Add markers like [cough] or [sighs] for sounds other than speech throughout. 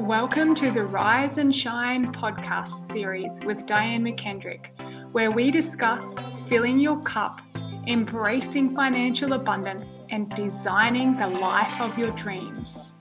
Welcome to the Rise and Shine podcast series with Diane McKendrick, where we discuss filling your cup, embracing financial abundance, and designing the life of your dreams.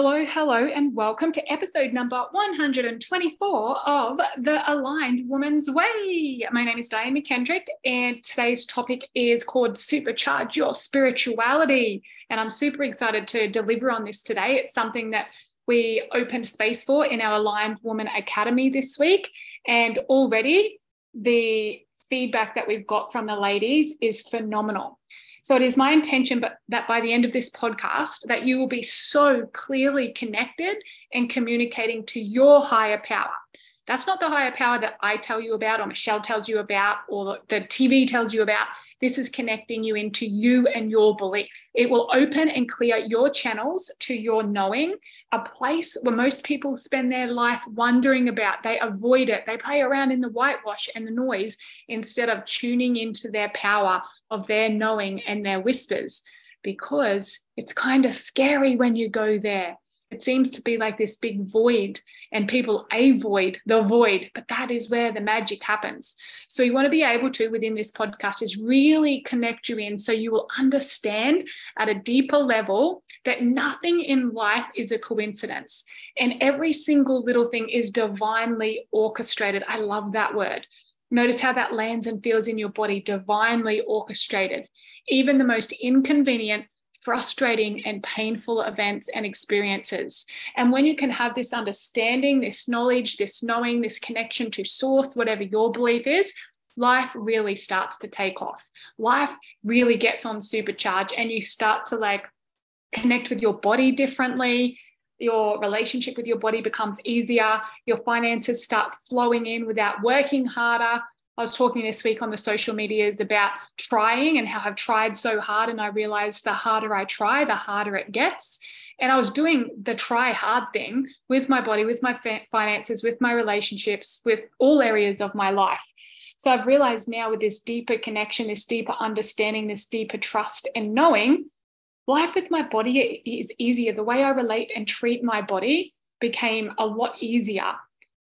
Hello, hello, and welcome to episode number 124 of The Aligned Woman's Way. My name is Diane McKendrick, and today's topic is called Supercharge Your Spirituality. And I'm super excited to deliver on this today. It's something that we opened space for in our Aligned Woman Academy this week. And already the feedback that we've got from the ladies is phenomenal. So it is my intention but that by the end of this podcast that you will be so clearly connected and communicating to your higher power. That's not the higher power that I tell you about or Michelle tells you about or the TV tells you about. This is connecting you into you and your belief. It will open and clear your channels to your knowing, a place where most people spend their life wondering about. They avoid it. They play around in the whitewash and the noise instead of tuning into their power of their knowing and their whispers because it's kind of scary when you go there. It seems to be like this big void, and people avoid the void, but that is where the magic happens. So, you want to be able to, within this podcast, is really connect you in so you will understand at a deeper level that nothing in life is a coincidence, and every single little thing is divinely orchestrated. I love that word. Notice how that lands and feels in your body, divinely orchestrated. Even the most inconvenient, frustrating, and painful events and experiences. And when you can have this understanding, this knowledge, this knowing, this connection to source, whatever your belief is, life really starts to take off. Life really gets on supercharge, and you start to like connect with your body differently your relationship with your body becomes easier, your finances start flowing in without working harder. I was talking this week on the social medias about trying and how I've tried so hard. And I realized the harder I try, the harder it gets. And I was doing the try hard thing with my body, with my finances, with my relationships, with all areas of my life. So I've realized now with this deeper connection, this deeper understanding, this deeper trust and knowing life with my body is easier. The way I relate and treat my body became a lot easier.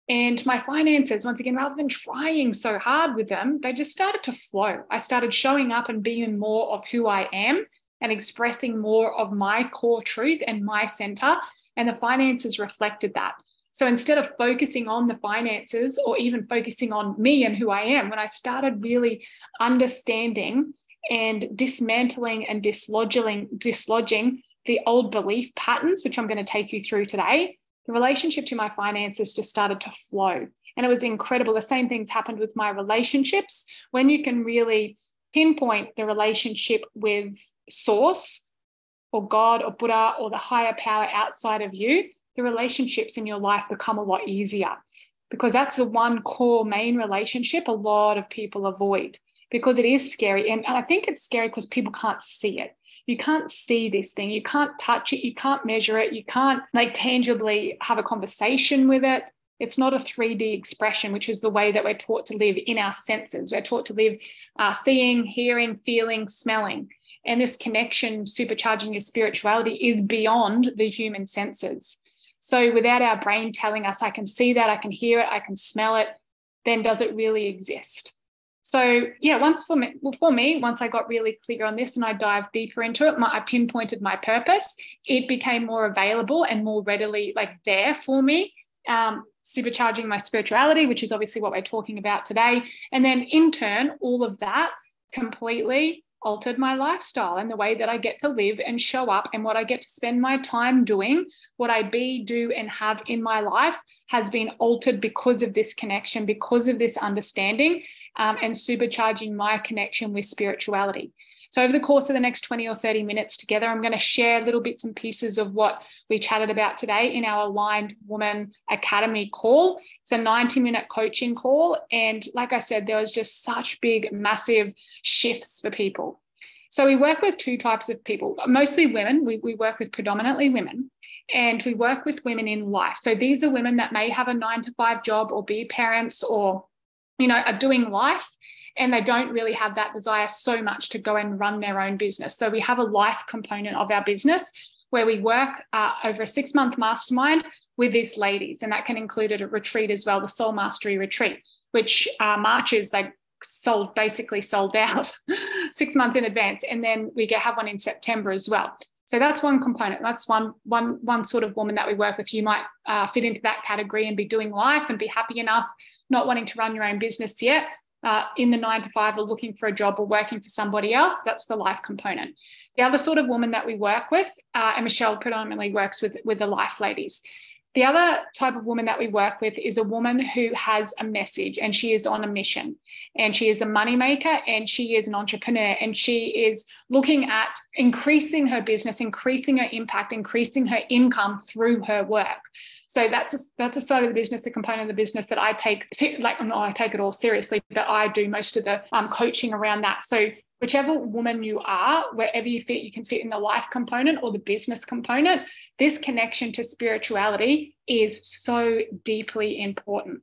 And my finances, once again, rather than trying so hard with them, they just started to flow. I started showing up and being more of who I am and expressing more of my core truth and my center. And the finances reflected that. So instead of focusing on the finances or even focusing on me and who I am, when I started really understanding and dismantling and dislodging, dislodging the old belief patterns, which I'm going to take you through today, the relationship to my finances just started to flow. And it was incredible. The same things happened with my relationships. When you can really pinpoint the relationship with source or God or Buddha or the higher power outside of you, the relationships in your life become a lot easier because that's the one core main relationship a lot of people avoid because it is scary. And, I think it's scary because people can't see it. You can't see this thing. You can't touch it. You can't measure it. You can't like tangibly have a conversation with it. It's not a 3D expression, which is the way that we're taught to live in our senses. We're taught to live uh, seeing, hearing, feeling, smelling. And this connection, supercharging your spirituality, is beyond the human senses. So, without our brain telling us, I can see that, I can hear it, I can smell it, then does it really exist? So yeah, once for me, well, for me, once I got really clear on this and I dived deeper into it, my, I pinpointed my purpose. It became more available and more readily like there for me. Um, supercharging my spirituality, which is obviously what we're talking about today. And then in turn, all of that completely altered my lifestyle and the way that I get to live and show up and what I get to spend my time doing, what I be, do, and have in my life has been altered because of this connection, because of this understanding um, and supercharging my connection with spirituality. So, over the course of the next 20 or 30 minutes together, I'm going to share little bits and pieces of what we chatted about today in our Aligned Woman Academy call. It's a 90 minute coaching call. And like I said, there was just such big, massive shifts for people. So, we work with two types of people, mostly women. We, we work with predominantly women and we work with women in life. So, these are women that may have a nine to five job or be parents or you know, are doing life and they don't really have that desire so much to go and run their own business. So we have a life component of our business where we work uh, over a six month mastermind with these ladies, and that can include a retreat as well, the Soul Mastery Retreat, which uh, marches they sold basically sold out [laughs] six months in advance, and then we get have one in September as well. So that's one component. That's one one one sort of woman that we work with. You might uh, fit into that category and be doing life and be happy enough, not wanting to run your own business yet. Uh, in the nine to five or looking for a job or working for somebody else, that's the life component. The other sort of woman that we work with, uh, and Michelle predominantly works with with the life ladies, the other type of woman that we work with is a woman who has a message and she is on a mission and she is a moneymaker and she is an entrepreneur and she is looking at increasing her business, increasing her impact, increasing her income through her work. So that's a, that's a side of the business, the component of the business that I take like no, I take it all seriously, but I do most of the um, coaching around that. So whichever woman you are, wherever you fit, you can fit in the life component or the business component. This connection to spirituality is so deeply important.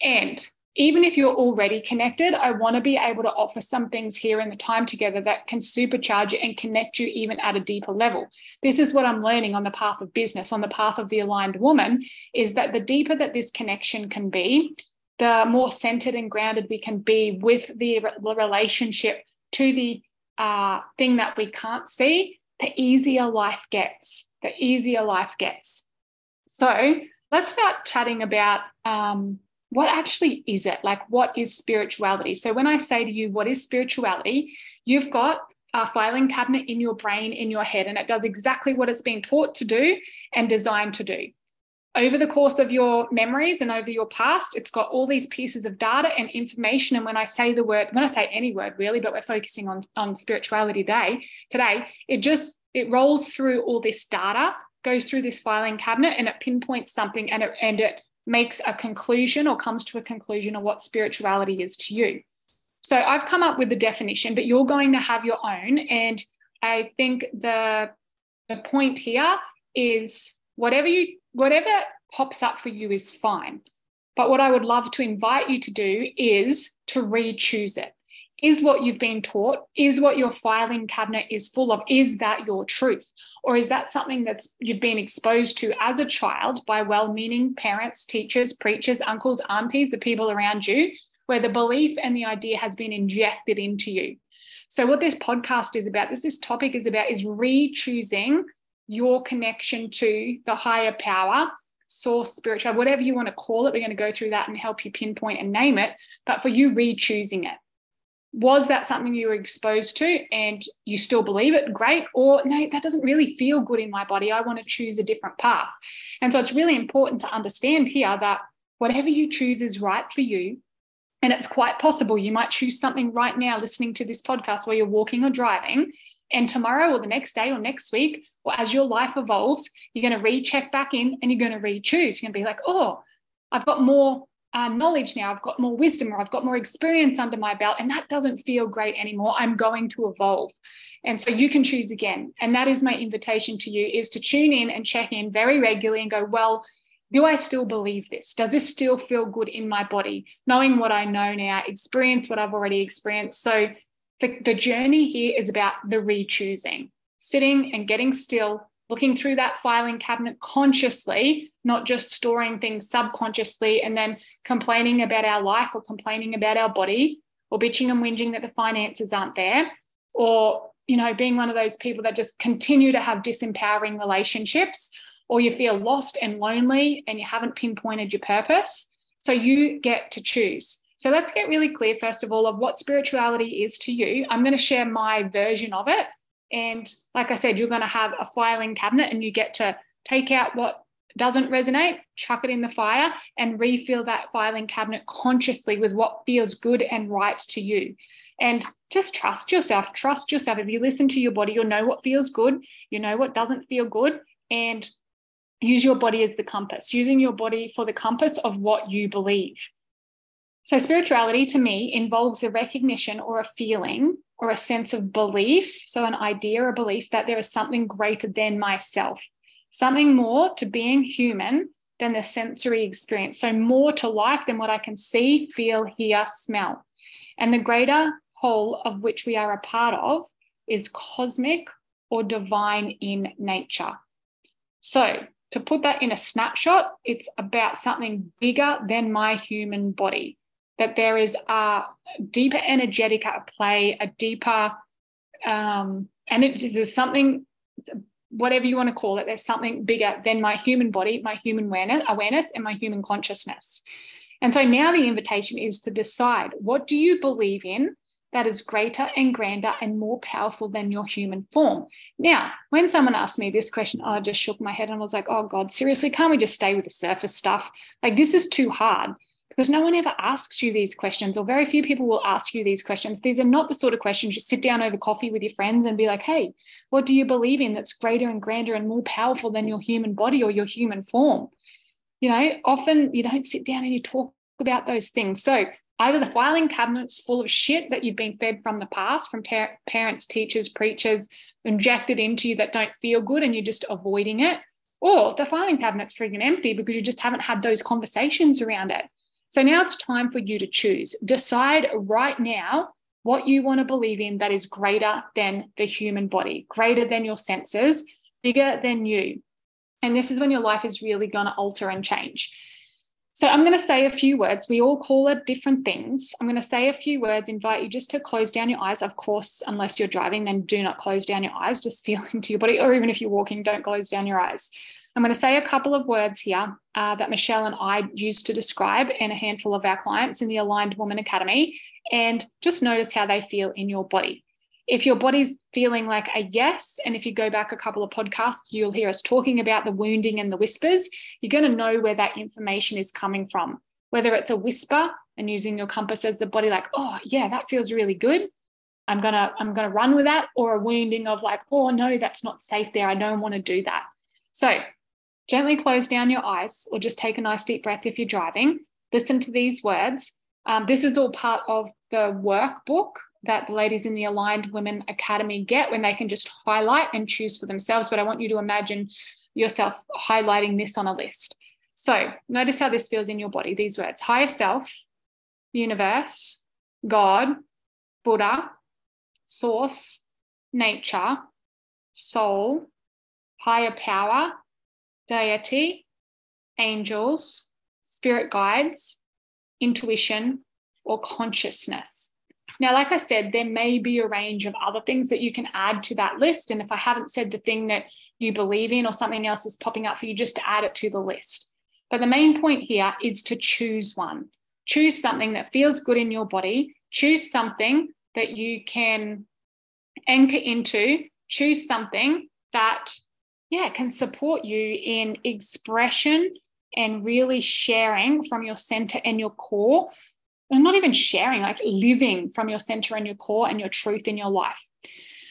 And even if you're already connected, I want to be able to offer some things here in the time together that can supercharge and connect you even at a deeper level. This is what I'm learning on the path of business, on the path of the aligned woman, is that the deeper that this connection can be, the more centered and grounded we can be with the relationship to the uh, thing that we can't see, the easier life gets. The easier life gets. So let's start chatting about um, what actually is it? Like, what is spirituality? So, when I say to you, what is spirituality? You've got a filing cabinet in your brain, in your head, and it does exactly what it's been taught to do and designed to do over the course of your memories and over your past, it's got all these pieces of data and information. And when I say the word, when I say any word really, but we're focusing on, on spirituality today, today, it just it rolls through all this data, goes through this filing cabinet, and it pinpoints something and it and it makes a conclusion or comes to a conclusion of what spirituality is to you. So I've come up with the definition, but you're going to have your own. And I think the the point here is whatever you whatever pops up for you is fine. But what I would love to invite you to do is to re-choose it. Is what you've been taught, is what your filing cabinet is full of, is that your truth? Or is that something that's you've been exposed to as a child by well-meaning parents, teachers, preachers, uncles, aunties, the people around you, where the belief and the idea has been injected into you? So what this podcast is about, this this topic is about is re-choosing your connection to the higher power, source, spiritual, whatever you want to call it. We're going to go through that and help you pinpoint and name it. But for you, re choosing it. Was that something you were exposed to and you still believe it? Great. Or no, that doesn't really feel good in my body. I want to choose a different path. And so it's really important to understand here that whatever you choose is right for you. And it's quite possible you might choose something right now listening to this podcast while you're walking or driving and tomorrow or the next day or next week, or as your life evolves, you're going to recheck back in and you're going to re-choose. You're going to be like, oh, I've got more uh, knowledge now, I've got more wisdom, or I've got more experience under my belt, and that doesn't feel great anymore. I'm going to evolve. And so you can choose again. And that is my invitation to you is to tune in and check in very regularly and go, well, do I still believe this? Does this still feel good in my body? Knowing what I know now, experience what I've already experienced. So the, the journey here is about the re-choosing, sitting and getting still, looking through that filing cabinet consciously, not just storing things subconsciously and then complaining about our life or complaining about our body or bitching and whinging that the finances aren't there or you know being one of those people that just continue to have disempowering relationships or you feel lost and lonely and you haven't pinpointed your purpose. So you get to choose so let's get really clear, first of all, of what spirituality is to you. I'm going to share my version of it. And like I said, you're going to have a filing cabinet and you get to take out what doesn't resonate, chuck it in the fire, and refill that filing cabinet consciously with what feels good and right to you. And just trust yourself. Trust yourself. If you listen to your body, you'll know what feels good, you know what doesn't feel good, and use your body as the compass, using your body for the compass of what you believe. So, spirituality to me involves a recognition or a feeling or a sense of belief. So, an idea or belief that there is something greater than myself, something more to being human than the sensory experience. So, more to life than what I can see, feel, hear, smell. And the greater whole of which we are a part of is cosmic or divine in nature. So, to put that in a snapshot, it's about something bigger than my human body, that there is a deeper energetic at play, a deeper, um, and it is something, whatever you want to call it, there's something bigger than my human body, my human awareness, awareness and my human consciousness. And so now the invitation is to decide what do you believe in that is greater and grander and more powerful than your human form. Now, when someone asked me this question, I just shook my head and was like, oh God, seriously, can't we just stay with the surface stuff? Like, this is too hard because no one ever asks you these questions, or very few people will ask you these questions. These are not the sort of questions you sit down over coffee with your friends and be like, hey, what do you believe in that's greater and grander and more powerful than your human body or your human form? You know, often you don't sit down and you talk about those things. So Either the filing cabinet's full of shit that you've been fed from the past, from ter- parents, teachers, preachers, injected into you that don't feel good and you're just avoiding it, or the filing cabinet's freaking empty because you just haven't had those conversations around it. So now it's time for you to choose. Decide right now what you want to believe in that is greater than the human body, greater than your senses, bigger than you. And this is when your life is really going to alter and change. So I'm going to say a few words. We all call it different things. I'm going to say a few words, invite you just to close down your eyes. Of course, unless you're driving, then do not close down your eyes. Just feel [laughs] into your body, or even if you're walking, don't close down your eyes. I'm going to say a couple of words here uh, that Michelle and I use to describe and a handful of our clients in the Aligned Woman Academy, and just notice how they feel in your body if your body's feeling like a yes, and if you go back a couple of podcasts, you'll hear us talking about the wounding and the whispers, you're going to know where that information is coming from. Whether it's a whisper and using your compass as the body, like, oh, yeah, that feels really good. I'm gonna, I'm gonna run with that, or a wounding of like, oh no, that's not safe there. I don't want to do that. So gently close down your eyes or just take a nice deep breath if you're driving. Listen to these words. Um, this is all part of the workbook that the ladies in the Aligned Women Academy get when they can just highlight and choose for themselves. But I want you to imagine yourself highlighting this on a list. So notice how this feels in your body these words higher self, universe, God, Buddha, source, nature, soul, higher power, deity, angels, spirit guides, intuition, or consciousness. Now, like I said, there may be a range of other things that you can add to that list. And if I haven't said the thing that you believe in or something else is popping up for you, just add it to the list. But the main point here is to choose one. Choose something that feels good in your body. Choose something that you can anchor into. Choose something that, yeah, can support you in expression and really sharing from your center and your core and not even sharing, like living from your center and your core and your truth in your life.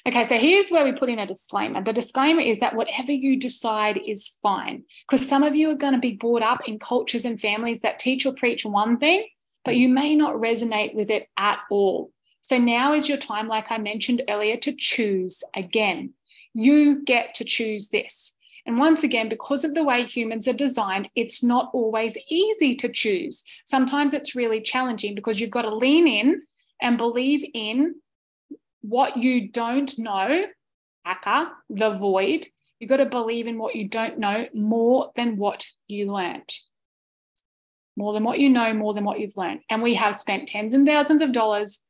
Okay, so here's where we put in a disclaimer. The disclaimer is that whatever you decide is fine, because some of you are going to be brought up in cultures and families that teach or preach one thing, but you may not resonate with it at all. So now is your time, like I mentioned earlier, to choose again. You get to choose this. And once again, because of the way humans are designed, it's not always easy to choose. Sometimes it's really challenging because you've got to lean in and believe in what you don't know, aka, the void. You've got to believe in what you don't know more than what you learned. More than what you know, more than what you've learned. And we have spent tens and thousands of dollars,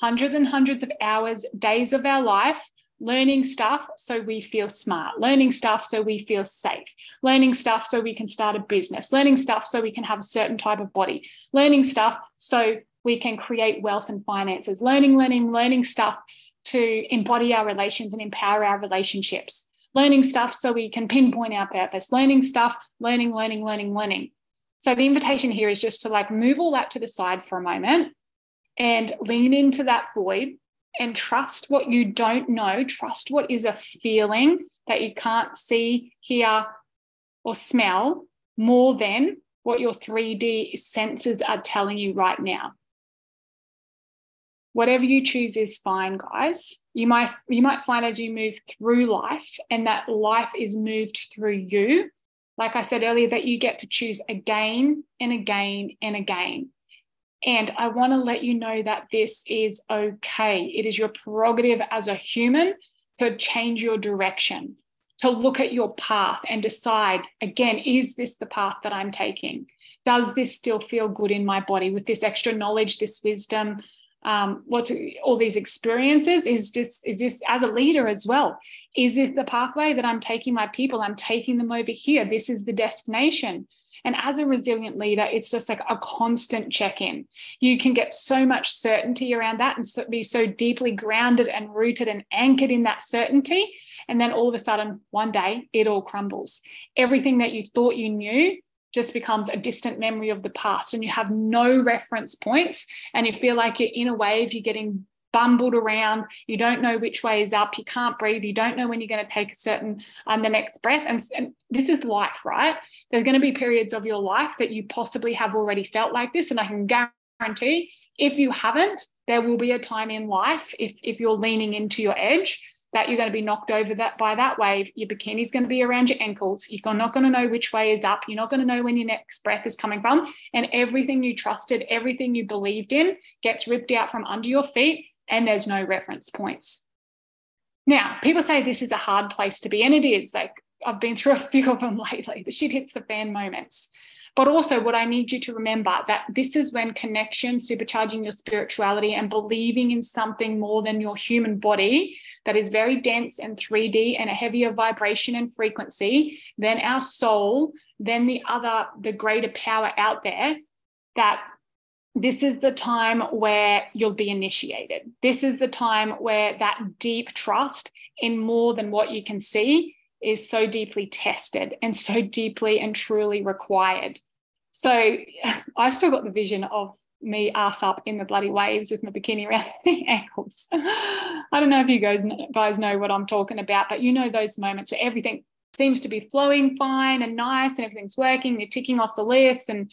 hundreds and hundreds of hours, days of our life learning stuff so we feel smart, learning stuff so we feel safe, learning stuff so we can start a business, learning stuff so we can have a certain type of body, learning stuff so we can create wealth and finances, learning, learning, learning stuff to embody our relations and empower our relationships, learning stuff so we can pinpoint our purpose, learning stuff, learning, learning, learning, learning. So the invitation here is just to like move all that to the side for a moment and lean into that void and trust what you don't know. Trust what is a feeling that you can't see, hear, or smell more than what your 3D senses are telling you right now. Whatever you choose is fine, guys. You might you might find as you move through life and that life is moved through you. Like I said earlier, that you get to choose again and again and again. And I want to let you know that this is okay. It is your prerogative as a human to change your direction, to look at your path and decide again, is this the path that I'm taking? Does this still feel good in my body with this extra knowledge, this wisdom? Um, what's all these experiences? Is this is this as a leader as well? Is it the pathway that I'm taking my people? I'm taking them over here. This is the destination. And as a resilient leader, it's just like a constant check in. You can get so much certainty around that and so, be so deeply grounded and rooted and anchored in that certainty. And then all of a sudden, one day, it all crumbles. Everything that you thought you knew just becomes a distant memory of the past and you have no reference points and you feel like you're in a wave, you're getting bumbled around. You don't know which way is up. You can't breathe. You don't know when you're going to take a certain um, the next breath. And, and this is life right? There's going to be periods of your life that you possibly have already felt like this. And i can guarantee if you haven't there will be a time in life if if you're leaning into your edge that you're going to be knocked over that by that wave. Your bikini's going to be around your ankles. You're not going to know which way is up. You're not going to know when your next breath is coming from. And everything you trusted everything you believed in gets ripped out from under your feet and there's no reference points. Now, people say this is a hard place to be, and it is. Like I've been through a few of them [laughs] lately, the shit hits the fan moments. But also, what I need you to remember that this is when connection, supercharging your spirituality, and believing in something more than your human body that is very dense and 3D and a heavier vibration and frequency than our soul, than the other, the greater power out there, that this is the time where you'll be initiated. This is the time where that deep trust in more than what you can see is so deeply tested and so deeply and truly required. So [sighs] I've still got the vision of me ass up in the bloody waves with my bikini around [laughs] the ankles. I don't know if you guys guys know what I'm talking about, but you know those moments where everything seems to be flowing fine and nice and everything's working, you're ticking off the list and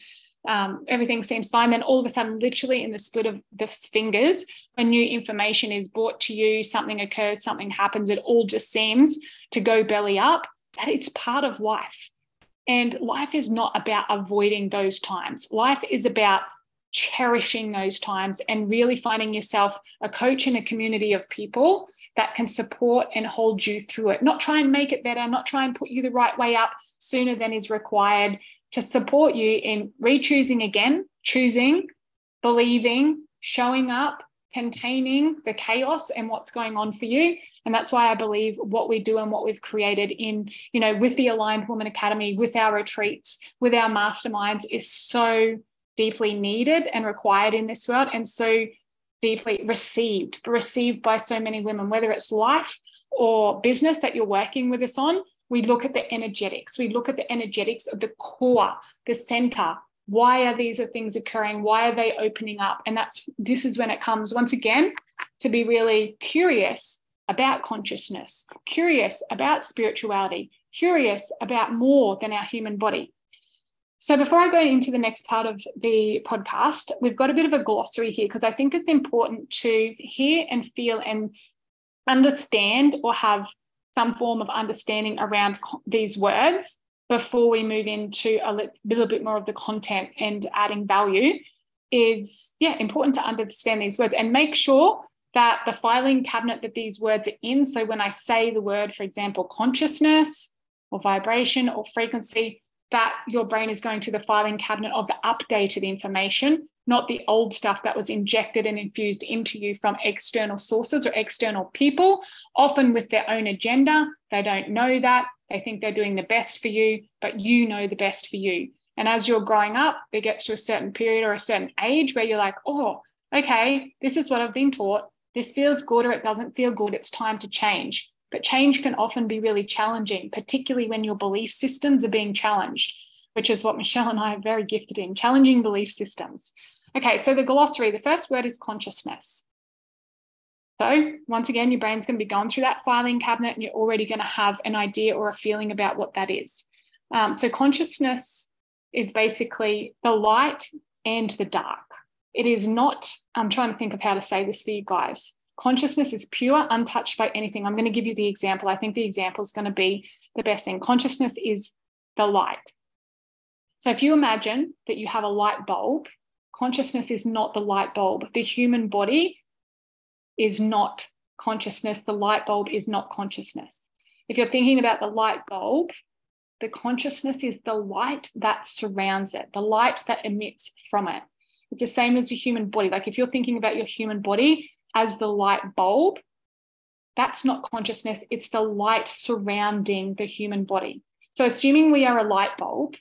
um, everything seems fine. Then all of a sudden, literally in the split of the fingers, when new information is brought to you, something occurs, something happens, it all just seems to go belly up. That is part of life. And life is not about avoiding those times. Life is about cherishing those times and really finding yourself a coach in a community of people that can support and hold you through it. Not try and make it better, not try and put you the right way up sooner than is required, to support you in re-choosing again, choosing, believing, showing up, containing the chaos and what's going on for you. And that's why i believe what we do and what we've created in you know with the aligned woman academy with our retreats with our masterminds is so deeply needed and required in this world and so deeply received received by so many women whether it's life or business that you're working with us on we look at the energetics. We look at the energetics of the core, the center. Why are these things occurring? Why are they opening up? And that's this is when it comes once again to be really curious about consciousness, curious about spirituality, curious about more than our human body. So, before I go into the next part of the podcast, we've got a bit of a glossary here because I think it's important to hear and feel and understand or have some form of understanding around these words before we move into a little bit more of the content and adding value is yeah important to understand these words and make sure that the filing cabinet that these words are in so when i say the word for example consciousness or vibration or frequency that your brain is going to the filing cabinet of the updated information not the old stuff that was injected and infused into you from external sources or external people, often with their own agenda. They don't know that. They think they're doing the best for you, but you know the best for you. And as you're growing up, it gets to a certain period or a certain age where you're like, oh, okay, this is what I've been taught. This feels good or it doesn't feel good. It's time to change. But change can often be really challenging, particularly when your belief systems are being challenged, which is what Michelle and I are very gifted in challenging belief systems. Okay, so the glossary, the first word is consciousness. So, once again, your brain's going to be going through that filing cabinet and you're already going to have an idea or a feeling about what that is. Um, so, consciousness is basically the light and the dark. It is not, I'm trying to think of how to say this for you guys. Consciousness is pure, untouched by anything. I'm going to give you the example. I think the example is going to be the best thing. Consciousness is the light. So, if you imagine that you have a light bulb consciousness is not the light bulb. The human body is not consciousness. The light bulb is not consciousness. If you're thinking about the light bulb, the consciousness is the light that surrounds it, the light that emits from it. It's the same as the human body. Like if you're thinking about your human body as the light bulb, that's not consciousness, it's the light surrounding the human body. So, assuming we are a light bulb,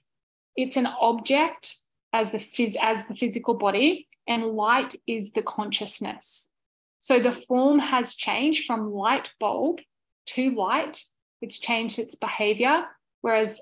it's an object as the, phys- as the physical body, and light is the consciousness. So, the form has changed from light bulb to light, it's changed its behavior. Whereas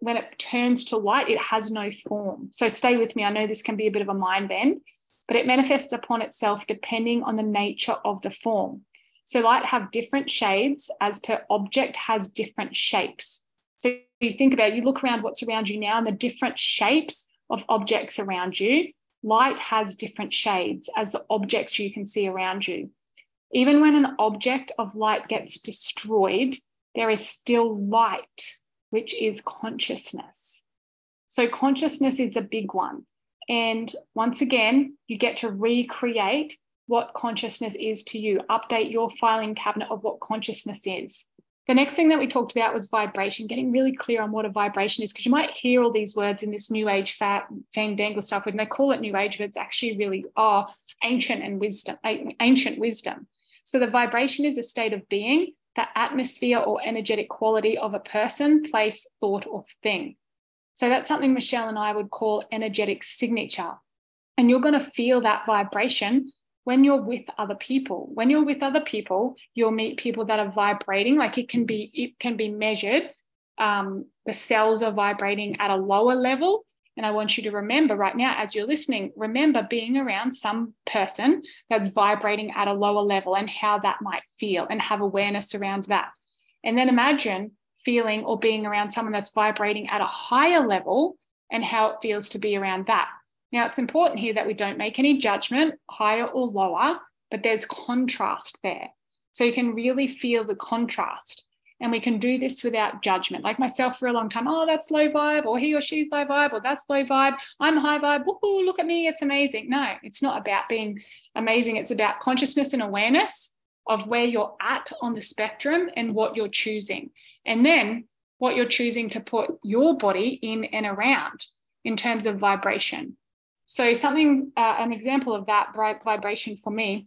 when it turns to light, it has no form. So, stay with me. I know this can be a bit of a mind bend, but it manifests upon itself depending on the nature of the form. So light have different shades as per object has different shapes. So you think about, you look around what's around you now and the different shapes of objects around you. Light has different shades as the objects you can see around you. Even when an object of light gets destroyed, there is still light, which is consciousness. So consciousness is a big one. And once again, you get to recreate what consciousness is to you. Update your filing cabinet of what consciousness is. The next thing that we talked about was vibration, getting really clear on what a vibration is, because you might hear all these words in this new age fat fandangle stuff, and they call it new age, but it's actually really oh, ancient and wisdom, ancient wisdom. So the vibration is a state of being, the atmosphere or energetic quality of a person, place, thought, or thing. So that's something Michelle and I would call energetic signature. And you're going to feel that vibration when you're with other people when you're with other people you'll meet people that are vibrating like it can be it can be measured um, the cells are vibrating at a lower level. And i want you to remember right now as you're listening remember being around some person that's vibrating at a lower level and how that might feel and have awareness around that. And then imagine feeling or being around someone that's vibrating at a higher level and how it feels to be around that now, it's important here that we don't make any judgment, higher or lower, but there's contrast there. So you can really feel the contrast. And we can do this without judgment. Like myself for a long time, oh, that's low vibe, or he or she's low vibe, or that's low vibe. I'm high vibe. Woohoo, look at me, it's amazing. No, it's not about being amazing. It's about consciousness and awareness of where you're at on the spectrum and what you're choosing. And then what you're choosing to put your body in and around in terms of vibration. So something, uh, an example of that vibration for me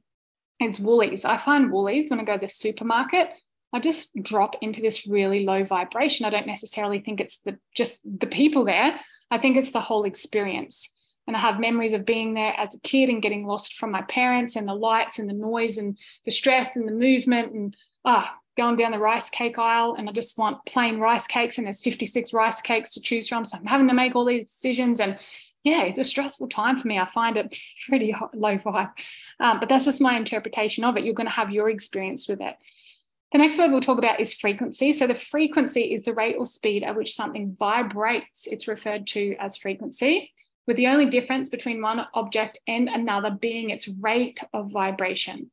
is Woolies. I find Woolies when I go to the supermarket, I just drop into this really low vibration. I don't necessarily think it's the just the people there. I think it's the whole experience. And I have memories of being there as a kid and getting lost from my parents and the lights and the noise and the stress and the movement and ah, going down the rice cake aisle and I just want plain rice cakes and there's 56 rice cakes to choose from. So I'm having to make all these decisions and yeah, it's a stressful time for me. I find it [laughs] pretty low vibe, um, but that's just my interpretation of it. You're going to have your experience with it. The next word we'll talk about is frequency. So, the frequency is the rate or speed at which something vibrates. It's referred to as frequency, with the only difference between one object and another being its rate of vibration.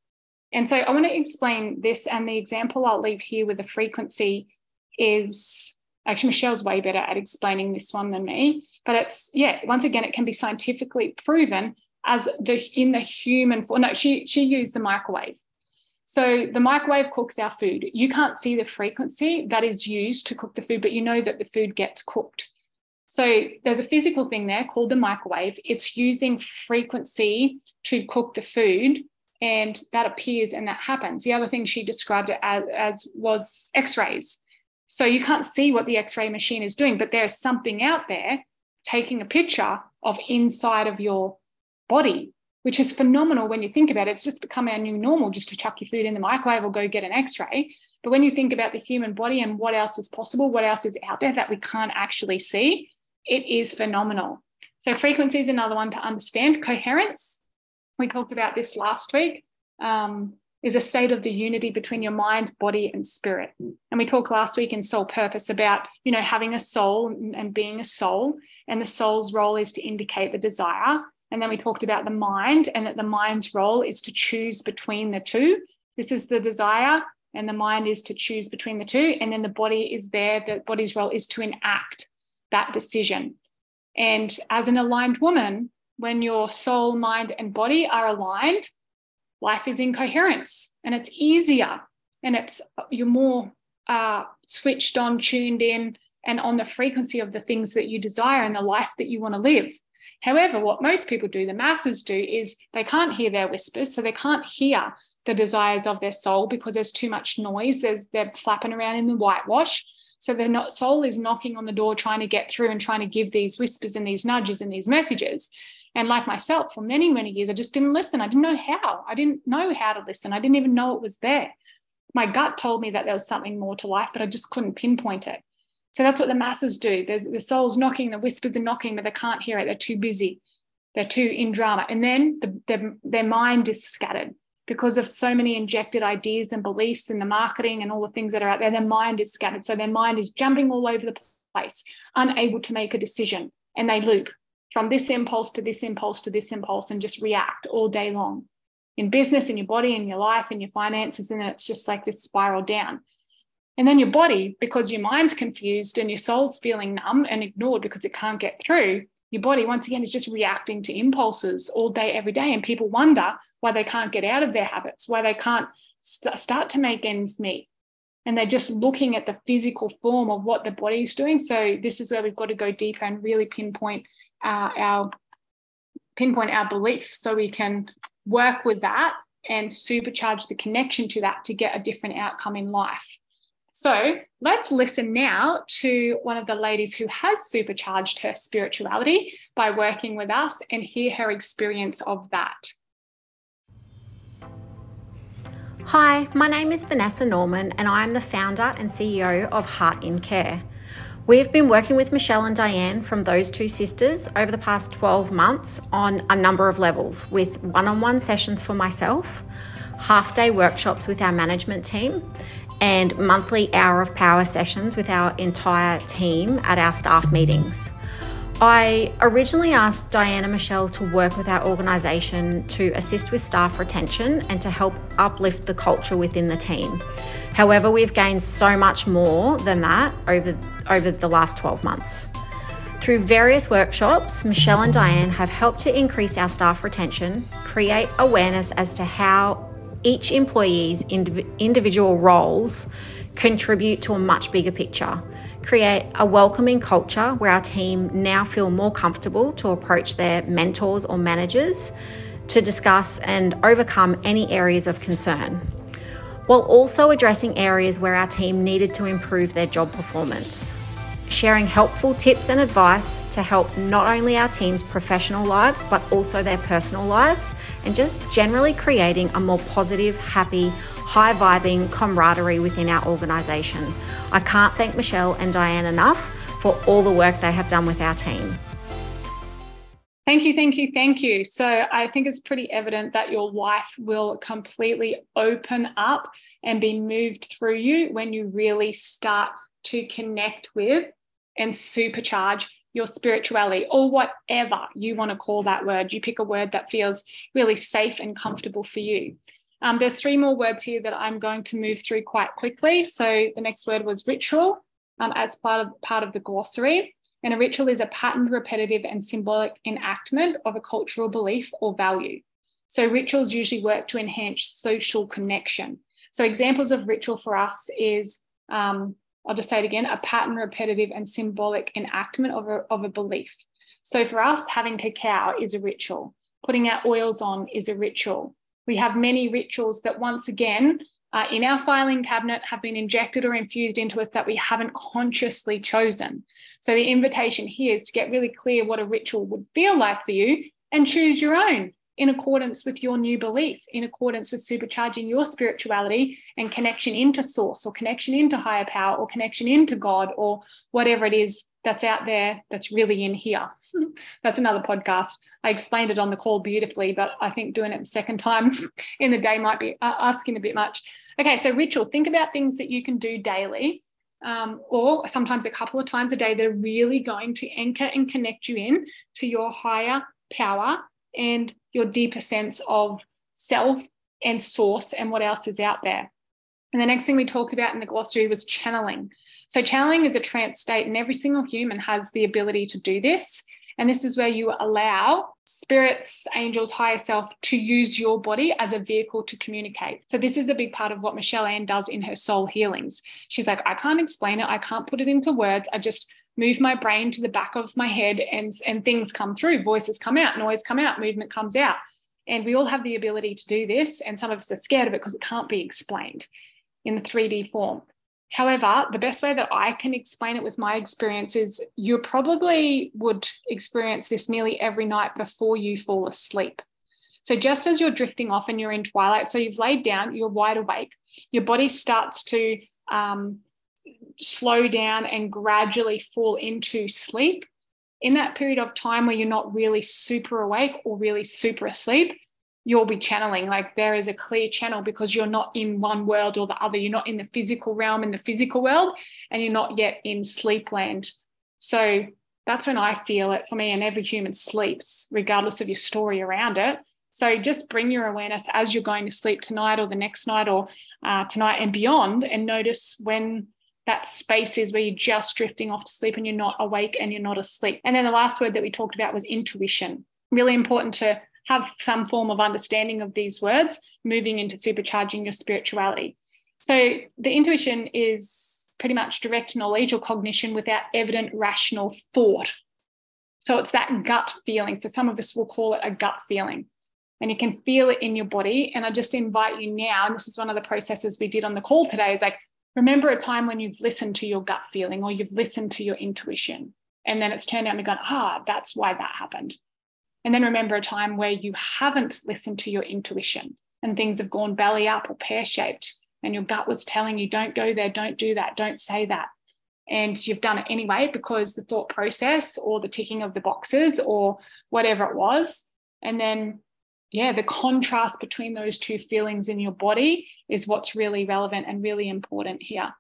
And so, I want to explain this, and the example I'll leave here with the frequency is Actually, Michelle's way better at explaining this one than me. But it's, yeah, once again, it can be scientifically proven as the in the human form. No, she she used the microwave. So the microwave cooks our food. You can't see the frequency that is used to cook the food, but you know that the food gets cooked. So there's a physical thing there called the microwave. It's using frequency to cook the food, and that appears and that happens. The other thing she described it as, as was X-rays. So you can't see what the X ray machine is doing, but there's something out there taking a picture of inside of your body, which is phenomenal when you think about it. It's just become our new normal just to chuck your food in the microwave or go get an X ray. But when you think about the human body and what else is possible, what else is out there that we can't actually see, it is phenomenal. So, frequency is another one to understand. Coherence, we talked about this last week. Um, is a state of the unity between your mind, body, and spirit. And we talked last week in Soul Purpose about, you know, having a soul and being a soul. And the soul's role is to indicate the desire. And then we talked about the mind and that the mind's role is to choose between the two. This is the desire, and the mind is to choose between the two. And then the body is there, the body's role is to enact that decision. And as an aligned woman, when your soul, mind, and body are aligned, life is in coherence and it's easier and it's you're more uh, switched on, tuned in, and on the frequency of the things that you desire and the life that you want to live. However, what most people do, the masses do, is they can't hear their whispers. So they can't hear the desires of their soul because there's too much noise. There's they're flapping around in the whitewash. So the not, soul is knocking on the door, trying to get through and trying to give these whispers and these nudges and these messages. And like myself, for many, many years, I just didn't listen. I didn't know how. I didn't know how to listen. I didn't even know it was there. My gut told me that there was something more to life, but I just couldn't pinpoint it. So that's what the masses do. There's the soul's knocking, the whispers are knocking, but they can't hear it. They're too busy. They're too in drama. And then the, their, their mind is scattered because of so many injected ideas and beliefs and the marketing and all the things that are out there. Their mind is scattered. So their mind is jumping all over the place, unable to make a decision. And they loop from this impulse to this impulse to this impulse and just react all day long in business, in your body, in your life, in your finances. And it's just like this spiral down. And then your body, because your mind's confused and your soul's feeling numb and ignored because it can't get through, your body, once again, is just reacting to impulses all day, every day. And people wonder why they can't get out of their habits, why they can't st- start to make ends meet. And they're just looking at the physical form of what the body is doing. So this is where we've got to go deeper and really pinpoint uh, our pinpoint our belief so we can work with that and supercharge the connection to that to get a different outcome in life. So let's listen now to one of the ladies who has supercharged her spirituality by working with us and hear her experience of that. Hi, my name is Vanessa Norman, and I am the founder and CEO of Heart in Care. We've been working with Michelle and Diane from those two sisters over the past 12 months on a number of levels with one on one sessions for myself, half day workshops with our management team, and monthly hour of power sessions with our entire team at our staff meetings. I originally asked Diana Michelle to work with our organisation to assist with staff retention and to help uplift the culture within the team. However, we've gained so much more than that over, over the last 12 months. Through various workshops, Michelle and Diane have helped to increase our staff retention, create awareness as to how each employee's indiv- individual roles contribute to a much bigger picture. Create a welcoming culture where our team now feel more comfortable to approach their mentors or managers to discuss and overcome any areas of concern, while also addressing areas where our team needed to improve their job performance sharing helpful tips and advice to help not only our team's professional lives but also their personal lives, and just generally creating a more positive, happy, high vibing camaraderie within our organisation. I can't thank Michelle and Diane enough for all the work they have done with our team. Thank you, thank you, thank you. So, I think it's pretty evident that your life will completely open up and be moved through you when you really start to connect with and supercharge your spirituality or whatever you want to call that word. You pick a word that feels really safe and comfortable for you. Um, there's three more words here that I'm going to move through quite quickly. So the next word was ritual um, as part of part of the glossary. And a ritual is a patterned, repetitive, and symbolic enactment of a cultural belief or value. So rituals usually work to enhance social connection. So examples of ritual for us is um, I'll just say it again, a pattern, repetitive, and symbolic enactment of a, of a belief. So for us, having cacao is a ritual. Putting our oils on is a ritual. We have many rituals that, once again, uh, in our filing cabinet have been injected or infused into us that we haven't consciously chosen. So the invitation here is to get really clear what a ritual would feel like for you and choose your own in accordance with your new belief, in accordance with supercharging your spirituality and connection into source or connection into higher power or connection into God or whatever it is that's out there that's really in here. [laughs] that's another podcast. I explained it on the call beautifully, but I think doing it the second time [laughs] in the day might be uh, asking a bit much. Okay, so ritual, think about things that you can do daily. Um, or sometimes a couple of times a day, they're really going to anchor and connect you in to your higher power and your deeper sense of self and source and what else is out there. And the next thing we talked about in the glossary was channeling. So, channeling is a trance state, and every single human has the ability to do this. And this is where you allow spirits, angels, higher self to use your body as a vehicle to communicate. So, this is a big part of what Michelle Ann does in her soul healings. She's like, I can't explain it, I can't put it into words. I just move my brain to the back of my head and, and things come through, voices come out, noise come out, movement comes out. And we all have the ability to do this. And some of us are scared of it because it can't be explained in the 3D form. However, the best way that I can explain it with my experience is you probably would experience this nearly every night before you fall asleep. So, just as you're drifting off and you're in twilight, so you've laid down, you're wide awake, your body starts to um, slow down and gradually fall into sleep. In that period of time where you're not really super awake or really super asleep, you'll be channeling. Like there is a clear channel because you're not in one world or the other. You're not in the physical realm in the physical world, and you're not yet in sleep land. So that's when I feel it for me, and every human sleeps, regardless of your story around it. So just bring your awareness as you're going to sleep tonight or the next night or uh, tonight and beyond, and notice when that space is where you're just drifting off to sleep and you're not awake and you're not asleep. And then the last word that we talked about was intuition. Really important to have some form of understanding of these words, moving into supercharging your spirituality. So the intuition is pretty much direct knowledge or cognition without evident rational thought. So it's that gut feeling. So some of us will call it a gut feeling. And you can feel it in your body. And I just invite you now, and this is one of the processes we did on the call today, is like remember a time when you've listened to your gut feeling or you've listened to your intuition. And then it's turned out and gone, ah, that's why that happened. And then remember a time where you haven't listened to your intuition and things have gone belly up or pear shaped, and your gut was telling you, don't go there, don't do that, don't say that. And you've done it anyway because the thought process or the ticking of the boxes or whatever it was. And then, yeah, the contrast between those two feelings in your body is what's really relevant and really important here.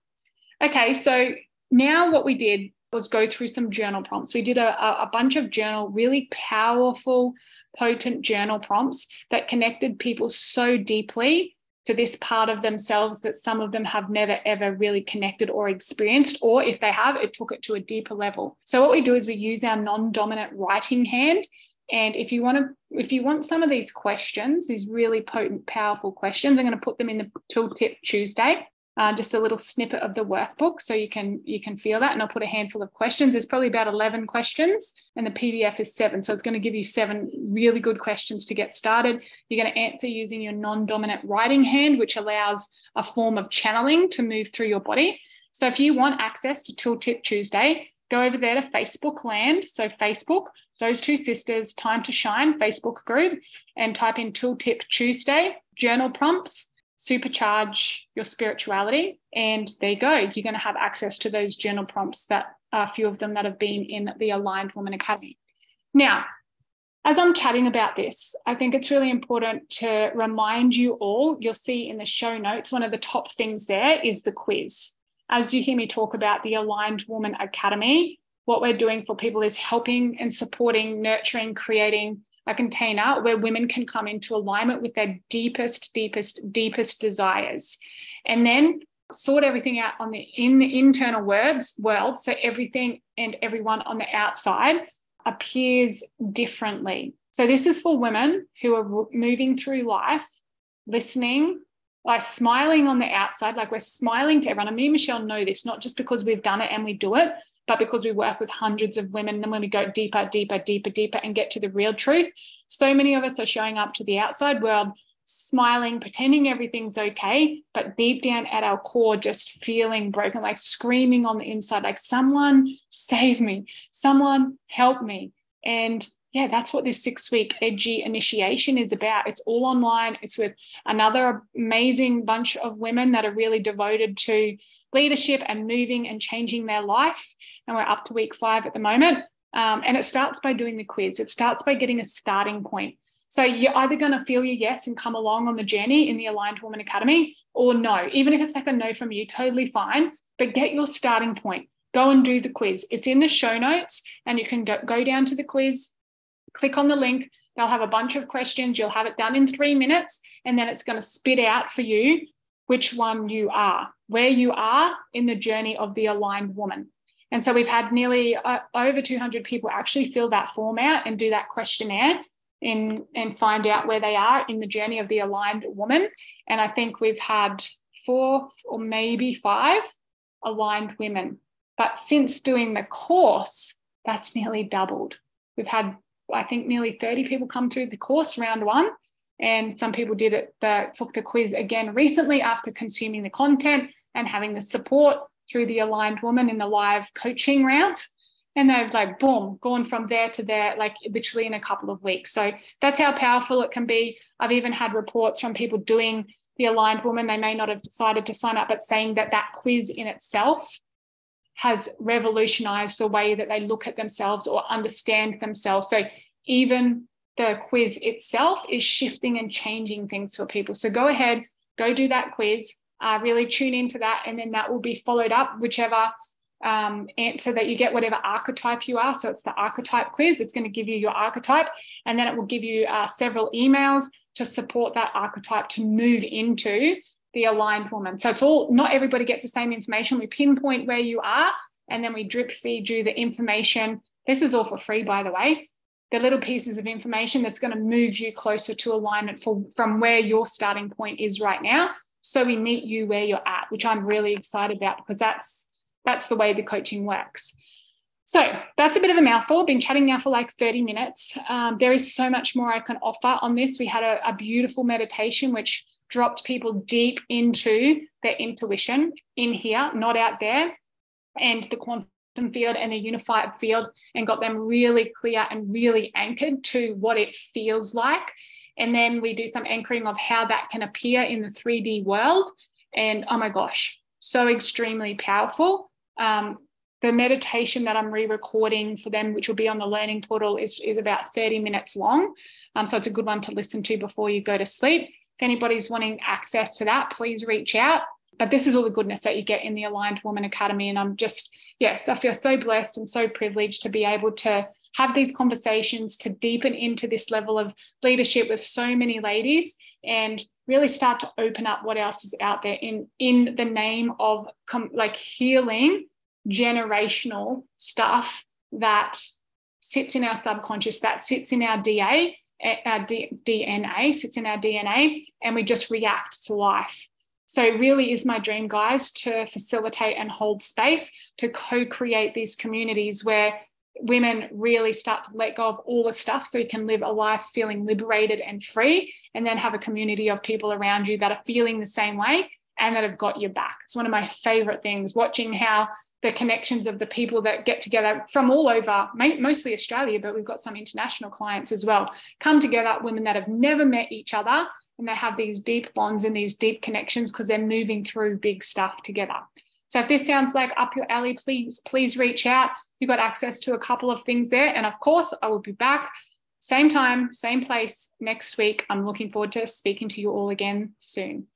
Okay, so now what we did was go through some journal prompts. We did a, a bunch of journal, really powerful, potent journal prompts that connected people so deeply to this part of themselves that some of them have never ever really connected or experienced or if they have it took it to a deeper level. So what we do is we use our non-dominant writing hand. And if you want to if you want some of these questions these really potent powerful questions i'm going to put them in the tooltip tuesday uh, just a little snippet of the workbook so you can you can feel that. And i'll put a handful of questions. There's probably about 11 questions and the pdf is seven. So it's going to give you seven really good questions to get started. You're going to answer using your non-dominant writing hand which allows a form of channeling to move through your body. So if you want access to tooltip tuesday go over there to facebook land. So facebook those two sisters time to shine facebook group and type in tooltip tuesday journal prompts supercharge your spirituality. And there you go. You're going to have access to those journal prompts that a few of them that have been in the Aligned Woman Academy. Now, as I'm chatting about this, I think it's really important to remind you all. You'll see in the show notes, one of the top things there is the quiz. As you hear me talk about the Aligned Woman Academy, what we're doing for people is helping and supporting, nurturing, creating a container where women can come into alignment with their deepest, deepest, deepest desires. And then sort everything out on the in the internal words world. So everything and everyone on the outside appears differently. So this is for women who are moving through life listening like smiling on the outside like we're smiling to everyone. And me and michelle know this not just because we've done it and we do it but because we work with hundreds of women, then when we go deeper, deeper, deeper, deeper and get to the real truth, so many of us are showing up to the outside world smiling, pretending everything's okay, but deep down at our core, just feeling broken, like screaming on the inside, like someone save me, someone help me. And yeah, that's what this six week edgy initiation is about. It's all online. It's with another amazing bunch of women that are really devoted to leadership and moving and changing their life. And we're up to week five at the moment. Um, and it starts by doing the quiz, it starts by getting a starting point. So you're either going to feel your yes and come along on the journey in the Aligned Woman Academy or no. Even if it's like a no from you, totally fine. But get your starting point. Go and do the quiz. It's in the show notes, and you can go down to the quiz, click on the link. They'll have a bunch of questions. You'll have it done in three minutes, and then it's going to spit out for you which one you are, where you are in the journey of the aligned woman. And so we've had nearly uh, over 200 people actually fill that form out and do that questionnaire in, and find out where they are in the journey of the aligned woman. And I think we've had four or maybe five aligned women. But since doing the course, that's nearly doubled. We've had, I think, nearly 30 people come through the course round one. And some people did it, the, took the quiz again recently after consuming the content and having the support through the aligned woman in the live coaching rounds. And they've like, boom, gone from there to there, like literally in a couple of weeks. So that's how powerful it can be. I've even had reports from people doing the aligned woman. They may not have decided to sign up, but saying that that quiz in itself has revolutionized the way that they look at themselves or understand themselves. So even the quiz itself is shifting and changing things for people. So go ahead, go do that quiz, uh, really tune into that, and then that will be followed up, whichever um, answer that you get, whatever archetype you are. So it's the archetype quiz. It's going to give you your archetype, and then it will give you uh, several emails to support that archetype to move into the aligned woman. So it's all, not everybody gets the same information. We pinpoint where you are, and then we drip feed you the information. This is all for free, by the way. The little pieces of information that's going to move you closer to alignment for, from where your starting point is right now. So we meet you where you're at, which I'm really excited about because that's that's the way the coaching works. So that's a bit of a mouthful. Been chatting now for like 30 minutes. Um, there is so much more I can offer on this. We had a, a beautiful meditation which dropped people deep into their intuition in here, not out there, and the quantum field and the unified field, and got them really clear and really anchored to what it feels like. And then we do some anchoring of how that can appear in the 3D world. And oh my gosh, so extremely powerful. Um, the meditation that I'm re-recording for them, which will be on the learning portal, is, is about 30 minutes long. Um, so it's a good one to listen to before you go to sleep. If anybody's wanting access to that, please reach out. But this is all the goodness that you get in the Aligned Woman Academy. And I'm just, yes, I feel so blessed and so privileged to be able to have these conversations, to deepen into this level of leadership with so many ladies and really start to open up what else is out there in, in the name of com- like healing generational stuff that sits in our subconscious, that sits in our DA, eh, our D- DNA, sits in our DNA, and we just react to life. So, really, is my dream, guys, to facilitate and hold space to co create these communities where women really start to let go of all the stuff so you can live a life feeling liberated and free, and then have a community of people around you that are feeling the same way and that have got your back. It's one of my favorite things watching how the connections of the people that get together from all over, mostly Australia, but we've got some international clients as well, come together, women that have never met each other, and they have these deep bonds and these deep connections because they're moving through big stuff together. So if this sounds like up your alley, please, please reach out. You've got access to a couple of things there. And of course, I will be back same time, same place next week. I'm looking forward to speaking to you all again soon.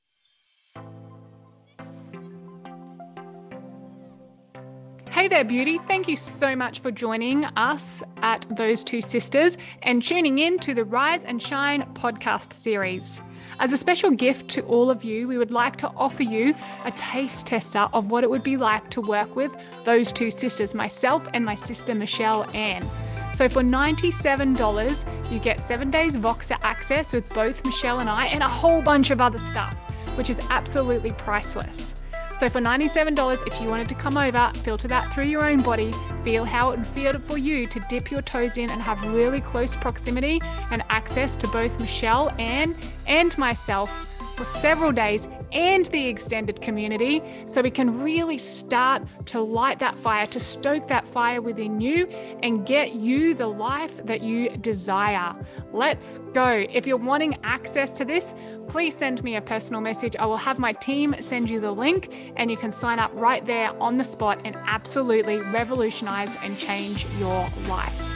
Hey there, beauty. Thank you so much for joining us at Those Two Sisters and tuning in to the Rise and Shine podcast series. As a special gift to all of you, we would like to offer you a taste tester of what it would be like to work with those two sisters, myself and my sister Michelle Ann. So for $97, you get seven days Voxer access with both Michelle and I and a whole bunch of other stuff, which is absolutely priceless. So for $97, if you wanted to come over, filter that through your own body, feel how it would feel for you to dip your toes in and have really close proximity and access to both Michelle, Ann, and myself for several days and the extended community so we can really start to light that fire, to stoke that fire within you and get you the life that you desire. Let's go. If you're wanting access to this, please send me a personal message. I will have my team send you the link and you can sign up right there on the spot and absolutely revolutionize and change your life.